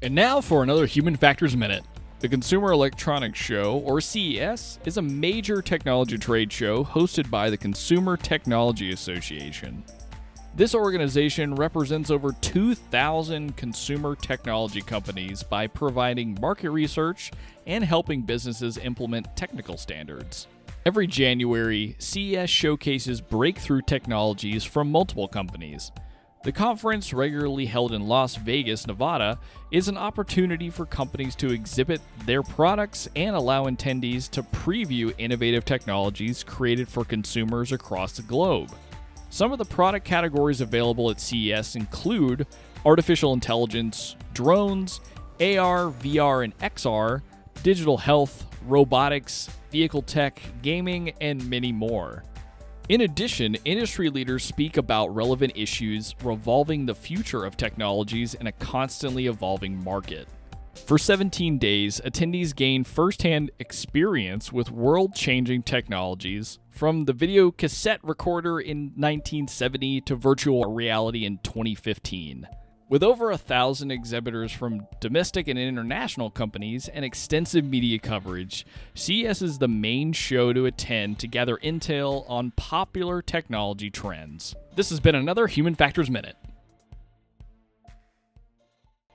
And now for another Human Factors Minute. The Consumer Electronics Show, or CES, is a major technology trade show hosted by the Consumer Technology Association. This organization represents over 2,000 consumer technology companies by providing market research and helping businesses implement technical standards. Every January, CES showcases breakthrough technologies from multiple companies. The conference, regularly held in Las Vegas, Nevada, is an opportunity for companies to exhibit their products and allow attendees to preview innovative technologies created for consumers across the globe. Some of the product categories available at CES include artificial intelligence, drones, AR, VR, and XR, digital health, robotics, vehicle tech, gaming, and many more. In addition, industry leaders speak about relevant issues revolving the future of technologies in a constantly evolving market. For 17 days, attendees gain firsthand experience with world changing technologies, from the video cassette recorder in 1970 to virtual reality in 2015. With over a thousand exhibitors from domestic and international companies and extensive media coverage, CES is the main show to attend to gather intel on popular technology trends. This has been another Human Factors Minute.